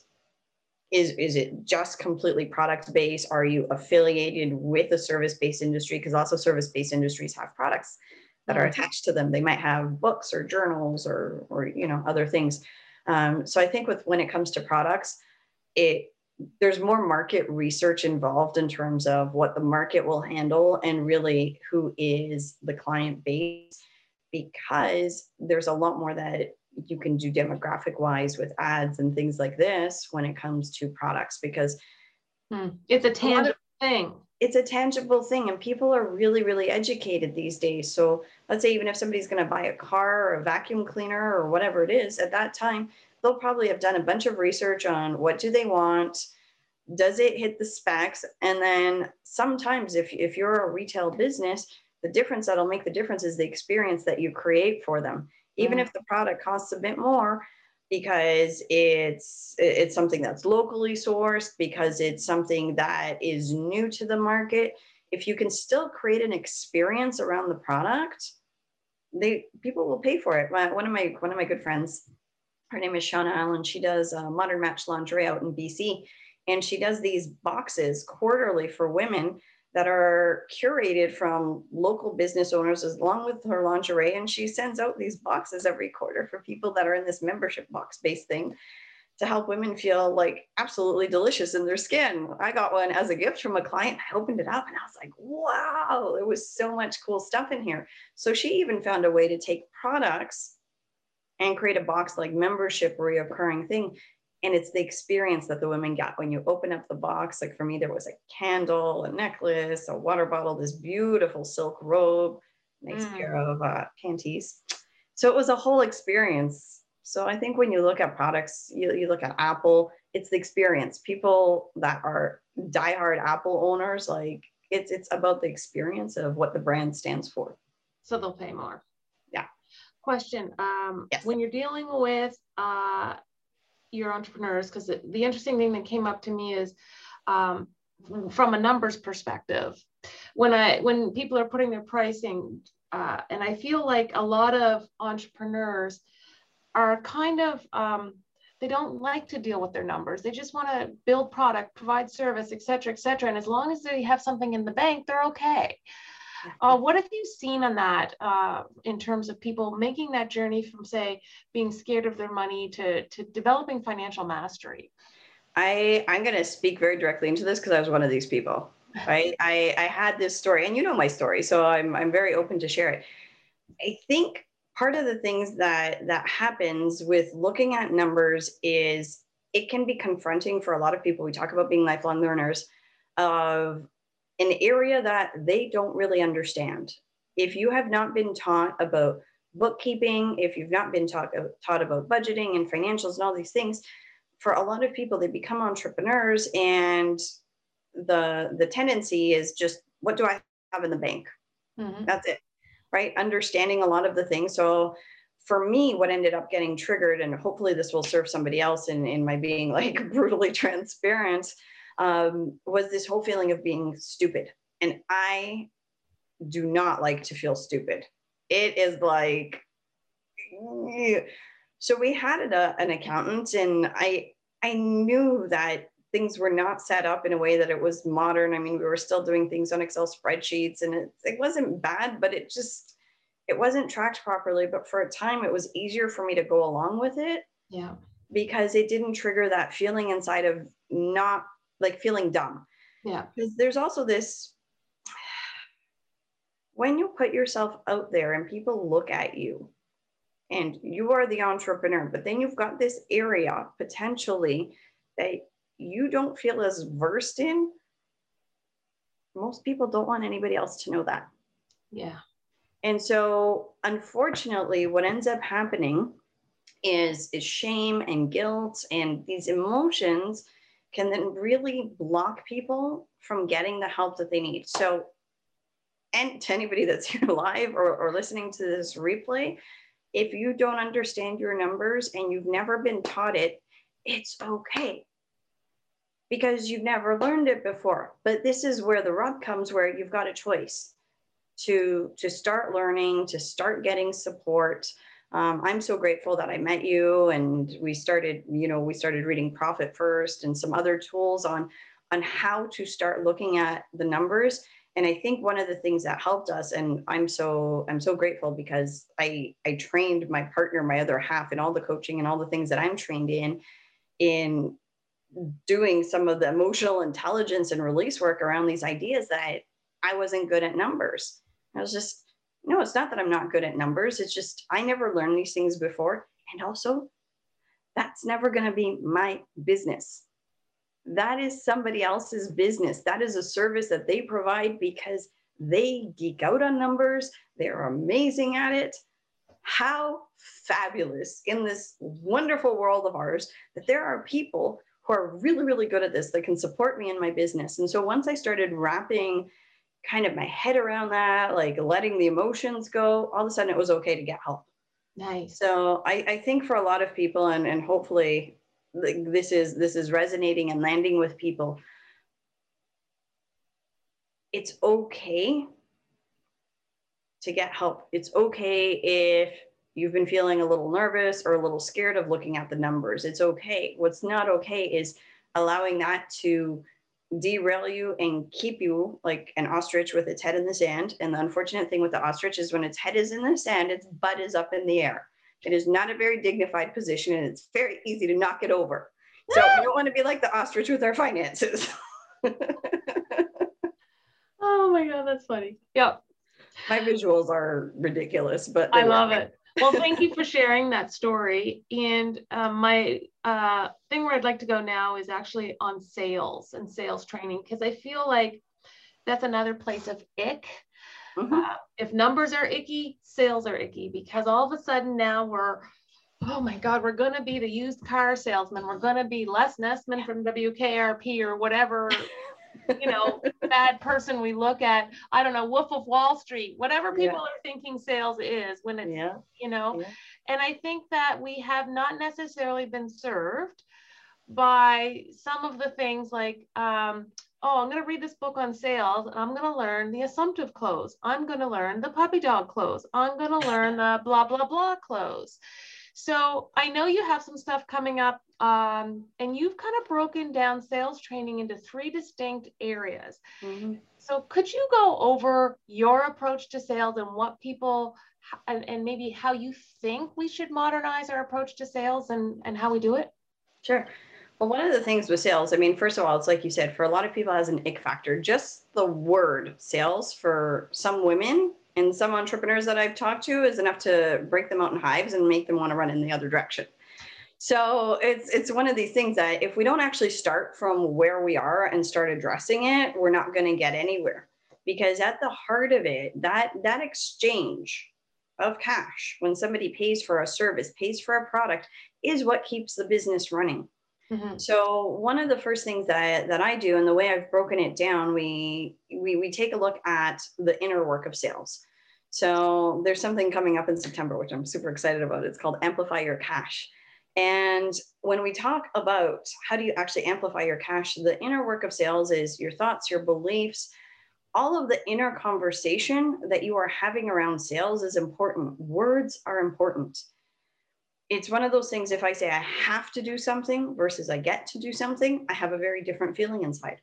is is it just completely product based? Are you affiliated with a service based industry? Because also service based industries have products that are mm-hmm. attached to them. They might have books or journals or or you know other things. Um, so I think with when it comes to products, it there's more market research involved in terms of what the market will handle and really who is the client base because there's a lot more that you can do demographic wise with ads and things like this when it comes to products because hmm. it's a tangible a thing. It's a tangible thing and people are really really educated these days. So let's say even if somebody's going to buy a car or a vacuum cleaner or whatever it is at that time they'll probably have done a bunch of research on what do they want does it hit the specs? And then sometimes if, if you're a retail business the difference that'll make the difference is the experience that you create for them even if the product costs a bit more because it's it's something that's locally sourced because it's something that is new to the market. If you can still create an experience around the product they people will pay for it. My, one of my one of my good friends her name is shauna allen. She does uh, modern match lingerie out in bc and she does these boxes quarterly for women that are curated from local business owners along with her lingerie. And she sends out these boxes every quarter for people that are in this membership box based thing to help women feel like absolutely delicious in their skin. I got one as a gift from a client. I opened it up and I was like, wow, there was so much cool stuff in here. So she even found a way to take products and create a box like membership reoccurring thing and it's the experience that the women got when you open up the box like for me there was a candle a necklace a water bottle this beautiful silk robe nice mm. pair of uh, panties so it was a whole experience so i think when you look at products you, you look at apple it's the experience people that are diehard apple owners like it's it's about the experience of what the brand stands for. So they'll pay more. Yeah. Question. Um, yes. When you're dealing with uh, your entrepreneurs, because the, interesting thing that came up to me is um, from a numbers perspective, when I when people are putting their pricing, uh, and I feel like a lot of entrepreneurs are kind of um, they don't like to deal with their numbers. They just want to build product, provide service, et cetera, et cetera. And as long as they have something in the bank, they're okay. Uh, what have you seen on that uh, in terms of people making that journey from, say, being scared of their money to, to developing financial mastery? I, I'm going to speak very directly into this because I was one of these people. <laughs> Right? I, I had this story, and you know my story, so I'm, I'm very open to share it. I think part of the things that that happens with looking at numbers is it can be confronting for a lot of people we talk about being lifelong learners of an area that they don't really understand if you have not been taught about bookkeeping if you've not been taught, taught about budgeting and financials and all these things for a lot of people they become entrepreneurs and the the tendency is just what do i have in the bank mm-hmm. that's it right? Understanding a lot of the things. So for me, what ended up getting triggered, and hopefully this will serve somebody else in, in my being like <laughs> brutally transparent, um, was this whole feeling of being stupid. And I do not like to feel stupid. It is like, so we had a, an accountant, and I I knew that things were not set up in a way that it was modern. I mean, we were still doing things on Excel spreadsheets and it, it wasn't bad, but it just, it wasn't tracked properly. But for a time, it was easier for me to go along with it. Yeah. Because it didn't trigger that feeling inside of not like feeling dumb. Yeah. Because there's also this when you put yourself out there and people look at you and you are the entrepreneur, but then you've got this area potentially that you don't feel as versed in, most people don't want anybody else to know that. Yeah. And so unfortunately, what ends up happening is, is shame and guilt and these emotions can then really block people from getting the help that they need. So, and to anybody that's <laughs> here live or, or listening to this replay, if you don't understand your numbers and you've never been taught it, it's okay because you've never learned it before. But this is where the rub comes where you've got a choice to to start learning, to start getting support. Um, I'm so grateful that I met you and we started, you know, we started reading Profit First and some other tools on on how to start looking at the numbers. And I think one of the things that helped us, and I'm so I'm so grateful because I I trained my partner, my other half, in all the coaching and all the things that I'm trained in, in doing some of the emotional intelligence and release work around these ideas that I wasn't good at numbers. I was just, no, it's not that I'm not good at numbers. It's just I never learned these things before. And also, that's never going to be my business. That is somebody else's business. That is a service that they provide because they geek out on numbers. They're amazing at it. How fabulous in this wonderful world of ours that there are people who are really, really good at this that can support me in my business. And so once I started wrapping kind of my head around that, like letting the emotions go, all of a sudden it was okay to get help. Nice. So I, I think for a lot of people, and, and hopefully this is this is resonating and landing with people, it's okay to get help. It's okay if you've been feeling a little nervous or a little scared of looking at the numbers. It's okay. What's not okay is allowing that to derail you and keep you like an ostrich with its head in the sand. And the unfortunate thing with the ostrich is when its head is in the sand, its butt is up in the air. It is not a very dignified position and it's very easy to knock it over. So ah! we don't want to be like the ostrich with our finances. <laughs> oh my God, that's funny. Yep. My visuals are ridiculous, but I love it well, thank you for sharing that story. And um, my uh, thing where I'd like to go now is actually on sales and sales training because I feel like that's another place of ick. Mm-hmm. Uh, if numbers are icky, sales are icky because all of a sudden now we're, oh my God, we're going to be the used car salesman. We're going to be Les Nessman from WKRP or whatever you know, bad person we look at. I don't know, Wolf of Wall Street, whatever people yeah. are thinking sales is when it's, yeah. you know. Yeah. And I think that we have not necessarily been served by some of the things like, um, oh, I'm going to read this book on sales and I'm going to learn the assumptive close. I'm going to learn the puppy dog close. I'm going to learn the blah, blah, blah close. So I know you have some stuff coming up um, and you've kind of broken down sales training into three distinct areas. Mm-hmm. So could you go over your approach to sales and what people and, and maybe how you think we should modernize our approach to sales and, and how we do it? Sure. Well, one of the things with sales, I mean, first of all, it's like you said, for a lot of people has an ick factor. Just the word sales for some women and some entrepreneurs that I've talked to is enough to break them out in hives and make them want to run in the other direction. So it's it's one of these things that if we don't actually start from where we are and start addressing it, we're not going to get anywhere. Because at the heart of it, that that exchange of cash when somebody pays for a service, pays for a product, is what keeps the business running. Mm-hmm. So one of the first things that, that I do and the way I've broken it down, we, we we take a look at the inner work of sales. So there's something coming up in September, which I'm super excited about. It's called Amplify Your Cash. And when we talk about how do you actually amplify your cash, the inner work of sales is your thoughts, your beliefs, all of the inner conversation that you are having around sales is important. Words are important it's one of those things if I say I have to do something versus I get to do something, I have a very different feeling inside.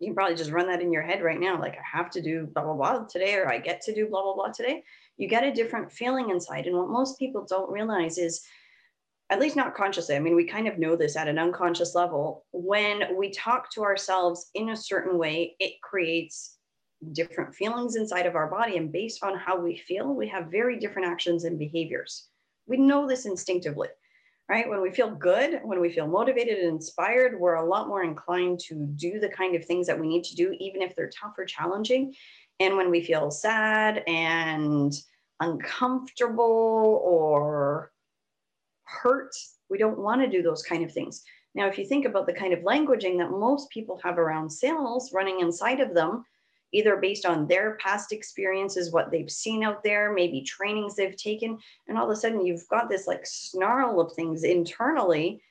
You can probably just run that in your head right now, like I have to do blah, blah, blah today, or I get to do blah, blah, blah today. You get a different feeling inside. And what most people don't realize is, at least not consciously, I mean, we kind of know this at an unconscious level. When we talk to ourselves in a certain way, it creates different feelings inside of our body. And based on how we feel, we have very different actions and behaviors. We know this instinctively, right? When we feel good, when we feel motivated and inspired, we're a lot more inclined to do the kind of things that we need to do, even if they're tough or challenging. And when we feel sad and uncomfortable or hurt, we don't want to do those kind of things. Now, if you think about the kind of languaging that most people have around sales running inside of them, either based on their past experiences, what they've seen out there, maybe trainings they've taken. And all of a sudden, you've got this like snarl of things internally.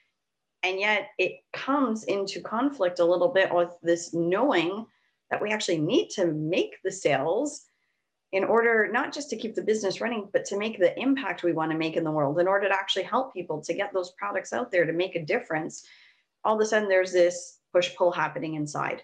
And yet it comes into conflict a little bit with this knowing that we actually need to make the sales in order not just to keep the business running, but to make the impact we want to make in the world, in order to actually help people to get those products out there to make a difference. All of a sudden, there's this push pull happening inside.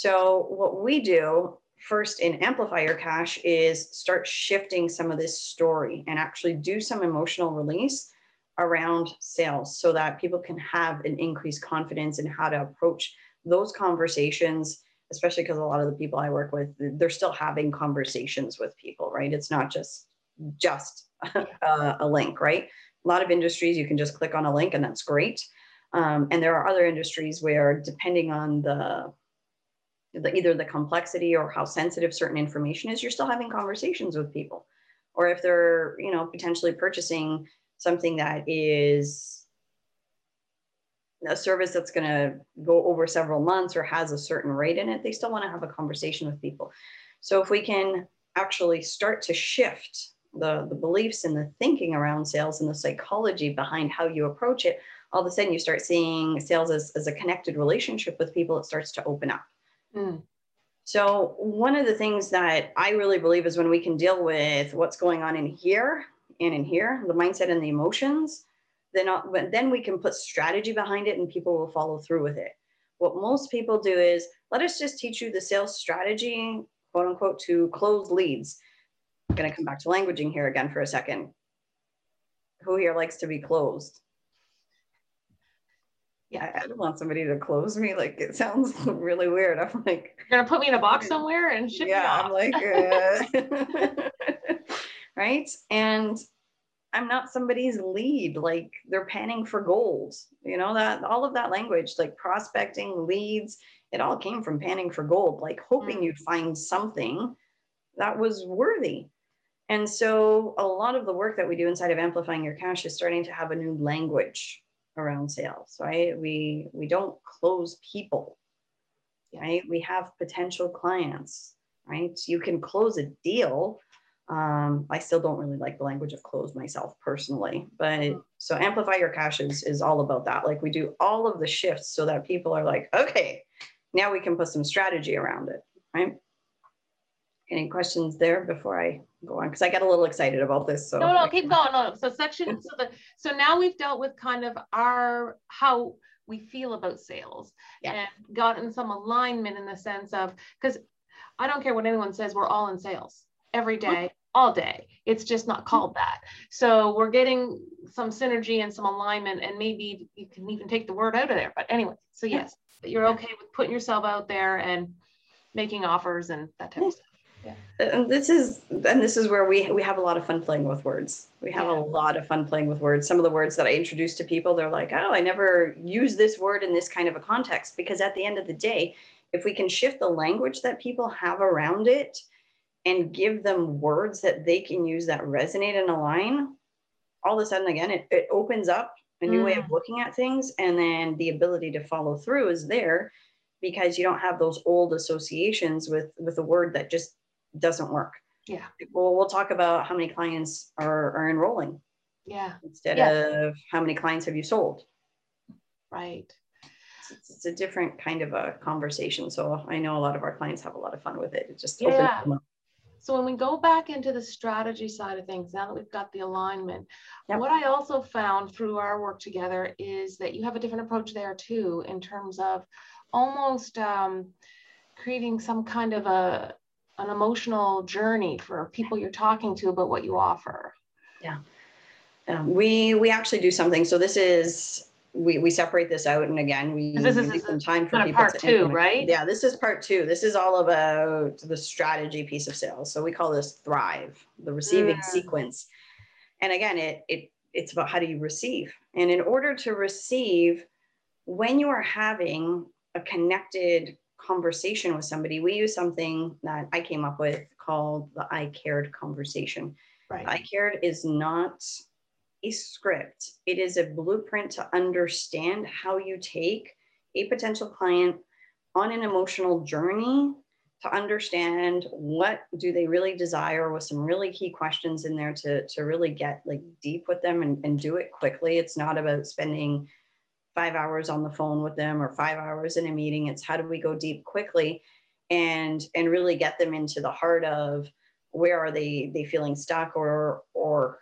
So what we do first in Amplify Your Cash is start shifting some of this story and actually do some emotional release around sales so that people can have an increased confidence in how to approach those conversations especially because a lot of the people i work with they're still having conversations with people right? It's not just just <laughs> a, a link right? A lot of industries you can just click on a link and that's great. Um, and there are other industries where depending on the the, either the complexity or how sensitive certain information is, you're still having conversations with people. Or if they're, you know, potentially purchasing something that is a service that's going to go over several months or has a certain rate in it, they still want to have a conversation with people. So if we can actually start to shift the, the beliefs and the thinking around sales and the psychology behind how you approach it, all of a sudden you start seeing sales as, as a connected relationship with people, it starts to open up. Mm. So, one of the things that I really believe is when we can deal with what's going on in here and in here, the mindset and the emotions, then, uh, then we can put strategy behind it and people will follow through with it. What most people do is let us just teach you the sales strategy, quote unquote, to close leads. I'm going to come back to languaging here again for a second. Who here likes to be closed? Yeah, I don't want somebody to close me. Like it sounds <laughs> really weird. I'm like, you're gonna put me in a box somewhere and ship me. yeah, I'm like, <laughs> uh, <laughs> right? And I'm not somebody's lead. Like they're panning for gold. You know that all of that language, like prospecting, leads, it all came from panning for gold, like hoping mm. you'd find something that was worthy. And so a lot of the work that we do inside of amplifying your cash is starting to have a new language around sales, right? We we don't close people. right? We have potential clients, right? You can close a deal. Um, I still don't really like the language of close myself personally, but so amplify your cash is, is all about that. Like we do all of the shifts so that people are like, okay, now we can put some strategy around it, right? Any questions there before I go on? Because I get a little excited about this. So no, no, keep going. No, so section. <laughs> So the so now we've dealt with kind of our how we feel about sales yeah. and gotten some alignment in the sense of because I don't care what anyone says, we're all in sales every day, all day. It's just not mm-hmm. called that. So we're getting some synergy and some alignment, and maybe you can even take the word out of there. But anyway, so yes, you're okay with putting yourself out there and making offers and that type of stuff. Yeah. And this is and this is where we we have a lot of fun playing with words. We have yeah. a lot of fun playing with words. Some of the words that I introduce to people, they're like, "Oh, I never use this word in this kind of a context." Because at the end of the day, if we can shift the language that people have around it and give them words that they can use that resonate and align, all of a sudden again it, it opens up a new mm. way of mm. looking at things and then the ability to follow through is there because you don't have those old associations with with a word that just doesn't work. Yeah. Well, we'll talk about how many clients are, are enrolling. Yeah. Instead yeah. of how many clients have you sold. Right. It's, it's, a different kind of a conversation. So I know a lot of our clients have a lot of fun with it. It just yeah. So when we go back into the strategy side of things, now that we've got the alignment, yep. what I also found through our work together is that you have a different approach there too, in terms of almost um, creating some kind of a an emotional journey for people you're talking to about what you offer. Yeah. Um, we we actually do something. So this is we we separate this out, and again we this is, make some time for people. Part to two, right? Yeah, this is part two. This is all about the strategy piece of sales. So we call this Thrive, the receiving mm. sequence. And again, it it it's about how do you receive, and in order to receive, when you are having a connected conversation with somebody, we use something that I came up with called the I cared conversation. Right. I cared is not a script, it is a blueprint to understand how you take a potential client on an emotional journey to understand what do they really desire with some really key questions in there to, to really get like deep with them and, and do it quickly. It's not about spending five hours on the phone with them or five hours in a meeting. It's how do we go deep quickly and and really get them into the heart of where are they they feeling stuck or or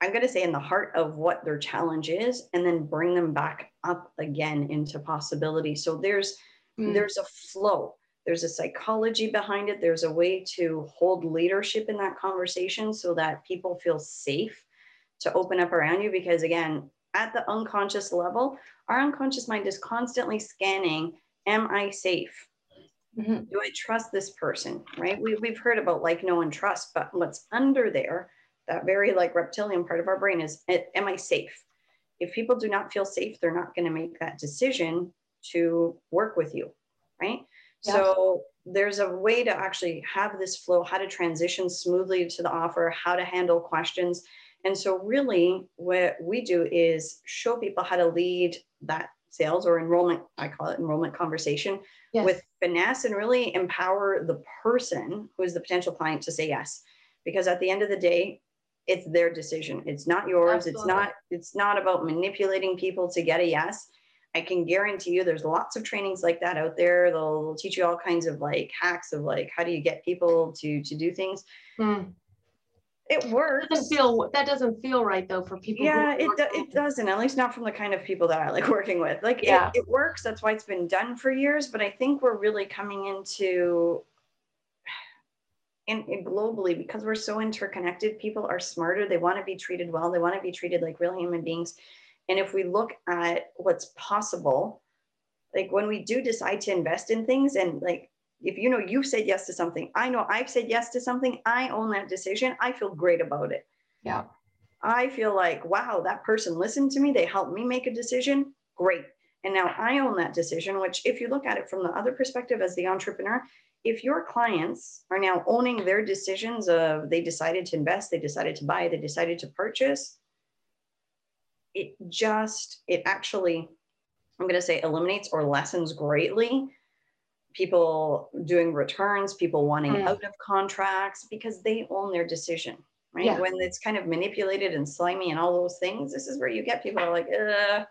I'm going to say in the heart of what their challenge is and then bring them back up again into possibility. So there's mm. there's a flow. There's a psychology behind it. There's a way to hold leadership in that conversation so that people feel safe to open up around you because again, at the unconscious level, our unconscious mind is constantly scanning Am I safe? Mm-hmm. Do I trust this person? Right? We, we've heard about like, know and trust, but what's under there, that very like reptilian part of our brain is Am I safe? If people do not feel safe, they're not going to make that decision to work with you. Right? Yeah. So there's a way to actually have this flow, how to transition smoothly to the offer, how to handle questions and so, really, what we do is show people how to lead that sales or enrollment, I call it enrollment conversation yes. with finesse and really empower the person who is the potential client to say yes. Because at the end of the day, it's their decision. It's not yours. Absolutely. It's not, it's not about manipulating people to get a yes. I can guarantee you there's lots of trainings like that out there. They'll, teach you all kinds of like hacks of like how do you get people to to do things. Mm it works. It doesn't feel that doesn't feel right though for people. Yeah, it do, it doesn't. At least not from the kind of people that I like <laughs> working with. Like yeah. it, it works. That's why it's been done for years. But I think we're really coming into in, in, globally because we're so interconnected people are smarter they want to be treated well they want to be treated like real human beings and if we look at what's possible like when we do decide to invest in things and like if you know you've said yes to something, I know I've said yes to something, I own that decision. I feel great about it. Yeah. I feel like, wow, that person listened to me. They helped me make a decision. Great. And now I own that decision, which, if you look at it from the other perspective as the entrepreneur, if your clients are now owning their decisions of they decided to invest, they decided to buy, they decided to purchase, it just, it actually I'm going to say eliminates or lessens greatly people doing returns, people wanting mm. out of contracts because they own their decision, right? Yeah. When it's kind of manipulated and slimy and all those things, this is where you get people are like, uh,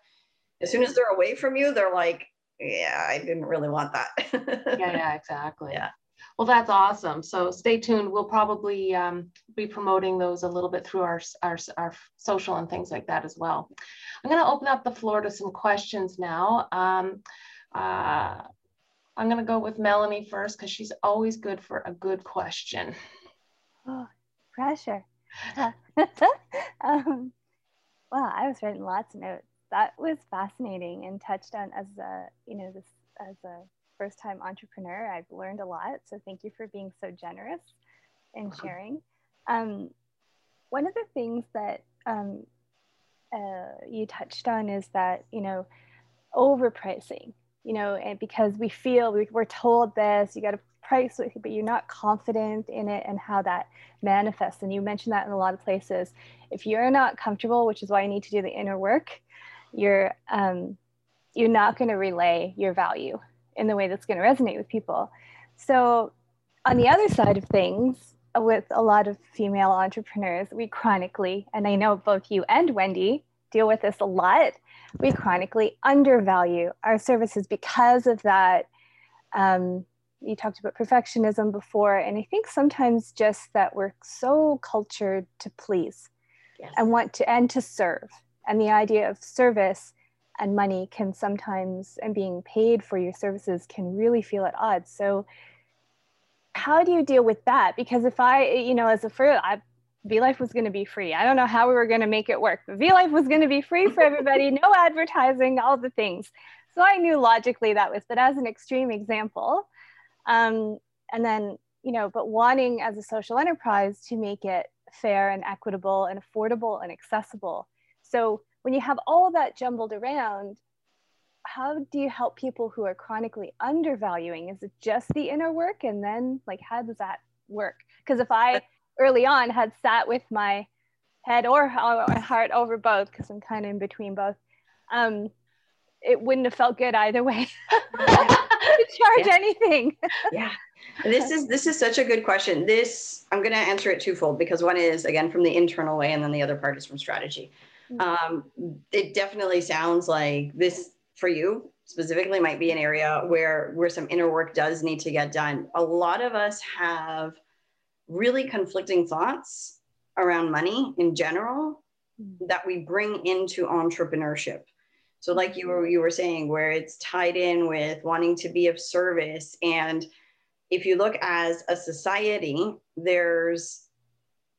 as soon as they're away from you, they're like, yeah, I didn't really want that. yeah, yeah, <laughs> exactly. Yeah. Well, that's awesome. So stay tuned. We'll probably um, be promoting those a little bit through our, our, our social and things like that as well. I'm going to open up the floor to some questions now. Um, uh, I'm going to go with Melanie first because she's always good for a good question. Oh, pressure. <laughs> um, well, I was writing lots of notes. That was fascinating and touched on as a, you know, this as a first time entrepreneur. I've learned a lot. So thank you for being so generous and sharing. Um, one of the things that um, uh, you touched on is that, you know, overpricing you know, and because we feel we, we're told this, you got to price it, but you're not confident in it and how that manifests. And you mentioned that in a lot of places. If you're not comfortable, which is why you need to do the inner work, you're um, you're not going to relay your value in the way that's going to resonate with people. So, on the other side of things, with a lot of female entrepreneurs, we chronically, and I know both you and Wendy deal with this a lot, we chronically undervalue our services because of that. Um, you talked about perfectionism before, and I think sometimes just that we're so cultured to please yes. and want to and to serve. And the idea of service and money can sometimes, and being paid for your services can really feel at odds. So, how do you deal with that? Because if I, you know, as a first, I V-Life was going to be free. I don't know how we were going to make it work, but V-Life was going to be free for everybody, <laughs> no advertising, all the things. So I knew logically that was, but as an extreme example, um, and then, you know, but wanting as a social enterprise to make it fair and equitable and affordable and accessible. So when you have all that jumbled around, how do you help people who are chronically undervaluing? Is it just the inner work? And then like, how does that work? Because if I, early on had sat with my head or heart over both because I'm kind of in between both. Um, it wouldn't have felt good either way <laughs> to charge yeah. anything. yeah. This is this is such a good question. This I'm going to answer it twofold because one is again from the internal way and then the other part is from strategy. Mm-hmm. Um, it definitely sounds like this for you specifically might be an area where where some inner work does need to get done. A lot of us have really conflicting thoughts around money in general mm. that we bring into entrepreneurship. So like you were you were saying where it's tied in with wanting to be of service and if you look as a society there's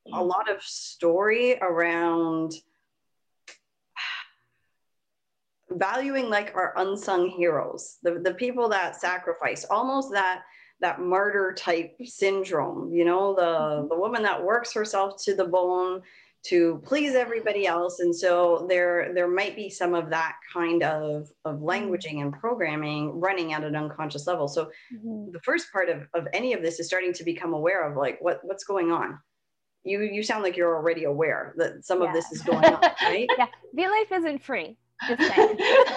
a mm. lot of story around valuing like our unsung heroes the, the people that sacrifice almost that that martyr type syndrome you know the mm-hmm. the woman that works herself to the bone to please everybody else. And so there there might be some of that kind of of mm-hmm. languaging and programming running at an unconscious level. So mm-hmm. the first part of, of any of this is starting to become aware of like what what's going on. You you sound like you're already aware that some yeah. of this is going on <laughs> right? Yeah. V-life isn't free. <laughs>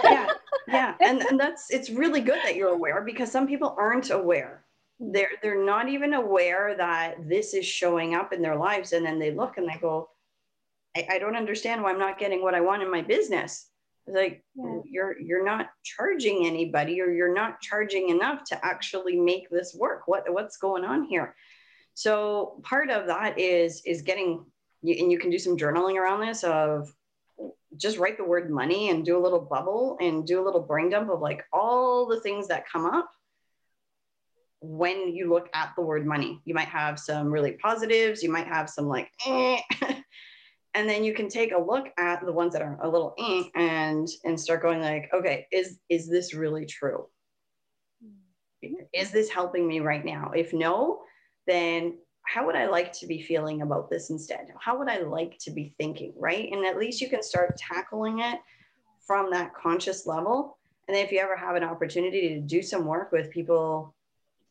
Yeah. Yeah. And, and that's it's really good that you're aware because some people aren't aware they're they're not even aware that this is showing up in their lives. And then they look and they go I, I don't understand why i'm not getting what i want in my business. It's like yeah. you're you're not charging anybody or you're not charging enough to actually make this work. What what's going on here? So part of that is is getting and you can do some journaling around this of just write the word money and do a little bubble and do a little brain dump of like all the things that come up when you look at the word money. You might have some really positives, you might have some like, eh. <laughs> and then you can take a look at the ones that are a little eh, and and start going like, okay, is is this really true? Is this helping me right now? If no, then how would I like to be feeling about this instead? How would I like to be thinking, right? And at least you can start tackling it from that conscious level. And then if you ever have an opportunity to do some work with people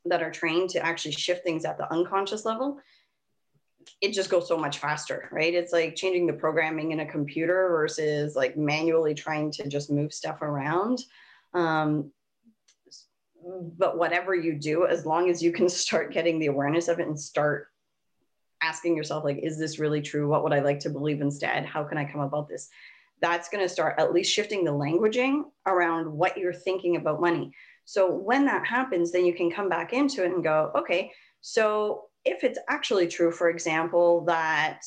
that are trained to actually shift things at the unconscious level, it just goes so much faster, right? It's like changing the programming in a computer versus like manually trying to just move stuff around. Um, but whatever you do, as long as you can <laughs> start getting the awareness of it and start asking yourself, like, is this really true? What would I like to believe instead? How can I come about this? That's going to start at least shifting the languaging around what you're thinking about money. So when that happens, then you can come back into it and go, okay, so if it's actually true, for example, that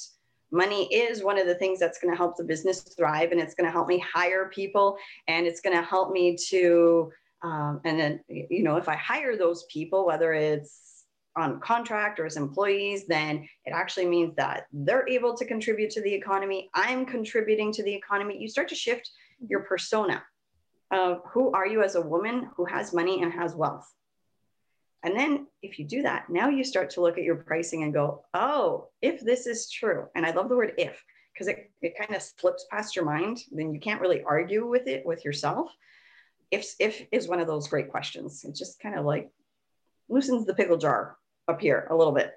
money is one of the things that's going to help the business thrive and it's going to help me hire people and it's going to help me to um, and then you know if i hire those people whether it's on contract or as employees then it actually means that they're able to contribute to the economy. I'm contributing to the economy. You start to shift your persona of who are you as a woman who has money and has wealth and then if you do that, now you start to look at your pricing and go, oh, if this is true, and I love the word if, because it, it kind of slips past your mind, then you can't really argue with it with yourself. If, if is one of those great questions. It just kind of like loosens the pickle jar up here a little bit.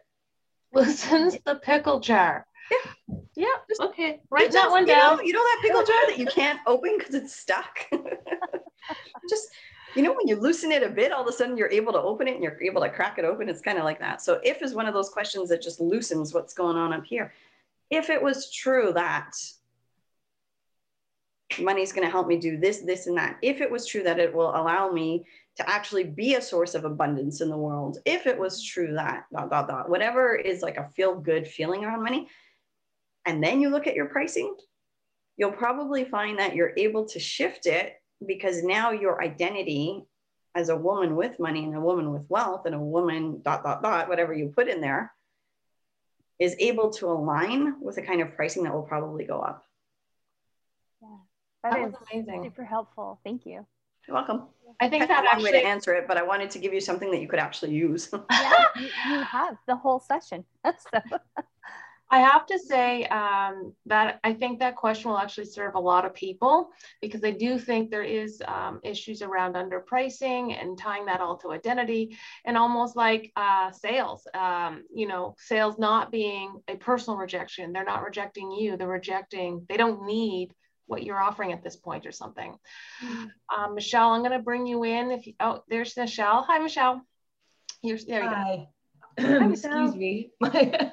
Loosens the pickle jar. Yeah. Yeah. Just, okay. Write that one down. You know, you know that pickle jar that you <laughs> can't open because it's stuck? <laughs> just you know, when you loosen it a bit, all of a sudden you're able to open it and you're able to crack it open. It's kind of like that. So, if is one of those questions that just loosens what's going on up here. If it was true that money's going to help me do this, this, and that, if it was true that it will allow me to actually be a source of abundance in the world, if it was true that, dot, dot, dot, whatever is like a feel good feeling around money, and then you look at your pricing, you'll probably find that you're able to shift it because now your identity as a woman with money and a woman with wealth and a woman dot dot dot whatever you put in there is able to align with the kind of pricing that will probably go up. Yeah that, that is amazing. super helpful. Thank you. You're welcome. I think that actually way to answer it but i wanted to give you something that you could actually use. Yeah <laughs> you, you have the whole session. That's <laughs> so I have to say um, that I think that question will actually serve a lot of people because I do think there is um, issues around underpricing and tying that all to identity and almost like uh, sales, um, you know, sales not being a personal rejection. They're not rejecting you. They're rejecting, they don't need what you're offering at this point or something. Mm-hmm. Um, Michelle, I'm going to bring you in. If you, oh, there's Michelle. Hi, Michelle. Here's, there you Hi. go. Hi, <clears throat> Excuse me. <laughs> <laughs>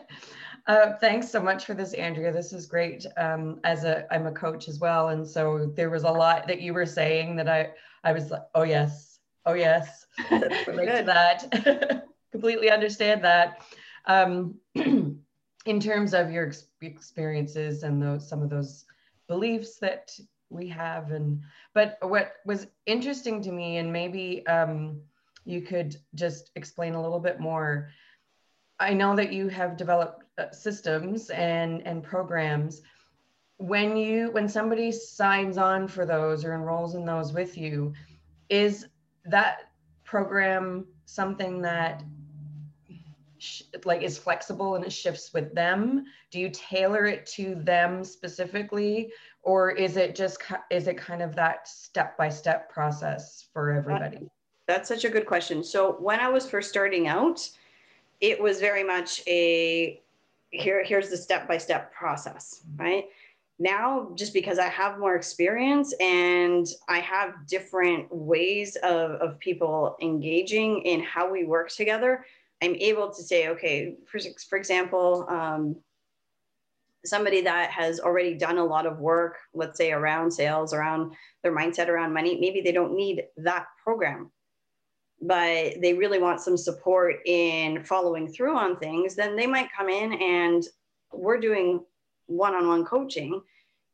Uh, thanks so much for this, Andrea. This is great. Um, as a, I'm a coach as well, and so there was a lot that you were saying that I, I was like, oh yes, oh yes, <laughs> <laughs> relate to that. <laughs> Completely understand that. Um, <clears throat> in terms of your ex experiences and those some of those beliefs that we have, and but what was interesting to me, and maybe um, you could just explain a little bit more. I know that you have developed Uh, systems and and programs when you when somebody signs on for those or enrolls in those with you is that program something that like is flexible and it shifts with them? Do you tailor it to them specifically or is it just is it kind of that step by step process for everybody? that's such a good question. So when i was first starting out it was very much a here here's the step by step process right? Now just because i have more experience and i have different ways of, of people engaging in how we work together i'm able to say okay for, for example um, somebody that has already done a lot of work let's say around sales around their mindset around money maybe they don't need that program but they really want some support in following through on things, then they might come in and we're doing one on one coaching.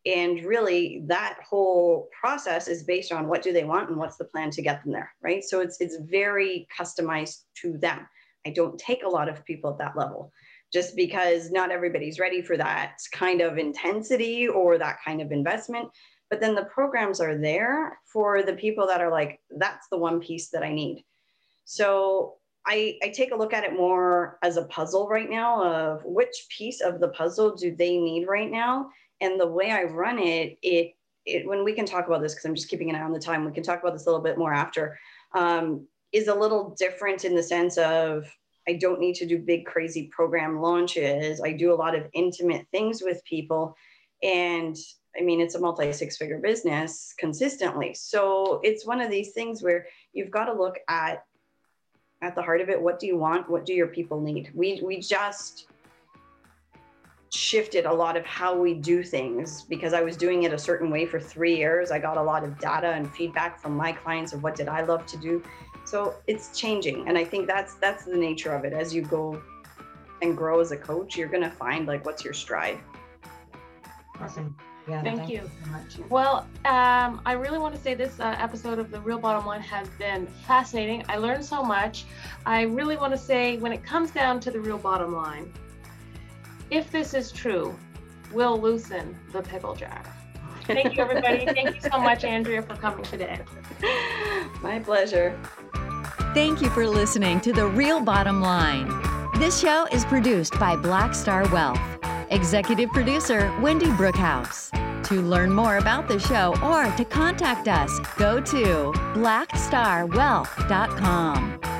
And really, that whole process is based on what do they want and what's the plan to get them there, right? So it's it's very customized to them. I don't take a lot of people at that level just because not everybody's ready for that kind of intensity or that kind of investment. But then the programs are there for the people that are like, that's the one piece that I need. So I, I take a look at it more as a puzzle right now of which piece of the puzzle do they need right now. And the way I run it, it, it when we can talk about this, because I'm just keeping an eye on the time, we can talk about this a little bit more after, um, is a little different in the sense of I don't need to do big, crazy program launches. I do a lot of intimate things with people. And I mean, it's a multi six figure business consistently. So it's one of these things where you've got to look at at the heart of it. What do you want? What do your people need? We we just shifted a lot of how we do things because I was doing it a certain way for three years. I got a lot of data and feedback from my clients of what did I love to do. So it's changing, and I think that's that's the nature of it. As you go and grow as a coach, you're going to find like what's your stride. Awesome. Yeah, thank, you. so well, um, I really want to say this uh, episode of The Real Bottom Line has been fascinating. I learned so much. I really want to say, when it comes down to the real bottom line, if this is true, we'll loosen the pickle jar. Thank you, everybody. <laughs> Thank you so much, Andrea, for coming today. My pleasure. Thank you for listening to The Real Bottom Line. This show is produced by Black Star Wealth. Executive producer Wendy Brookhouse. To learn more about the show or to contact us, go to blackstarwealth.com.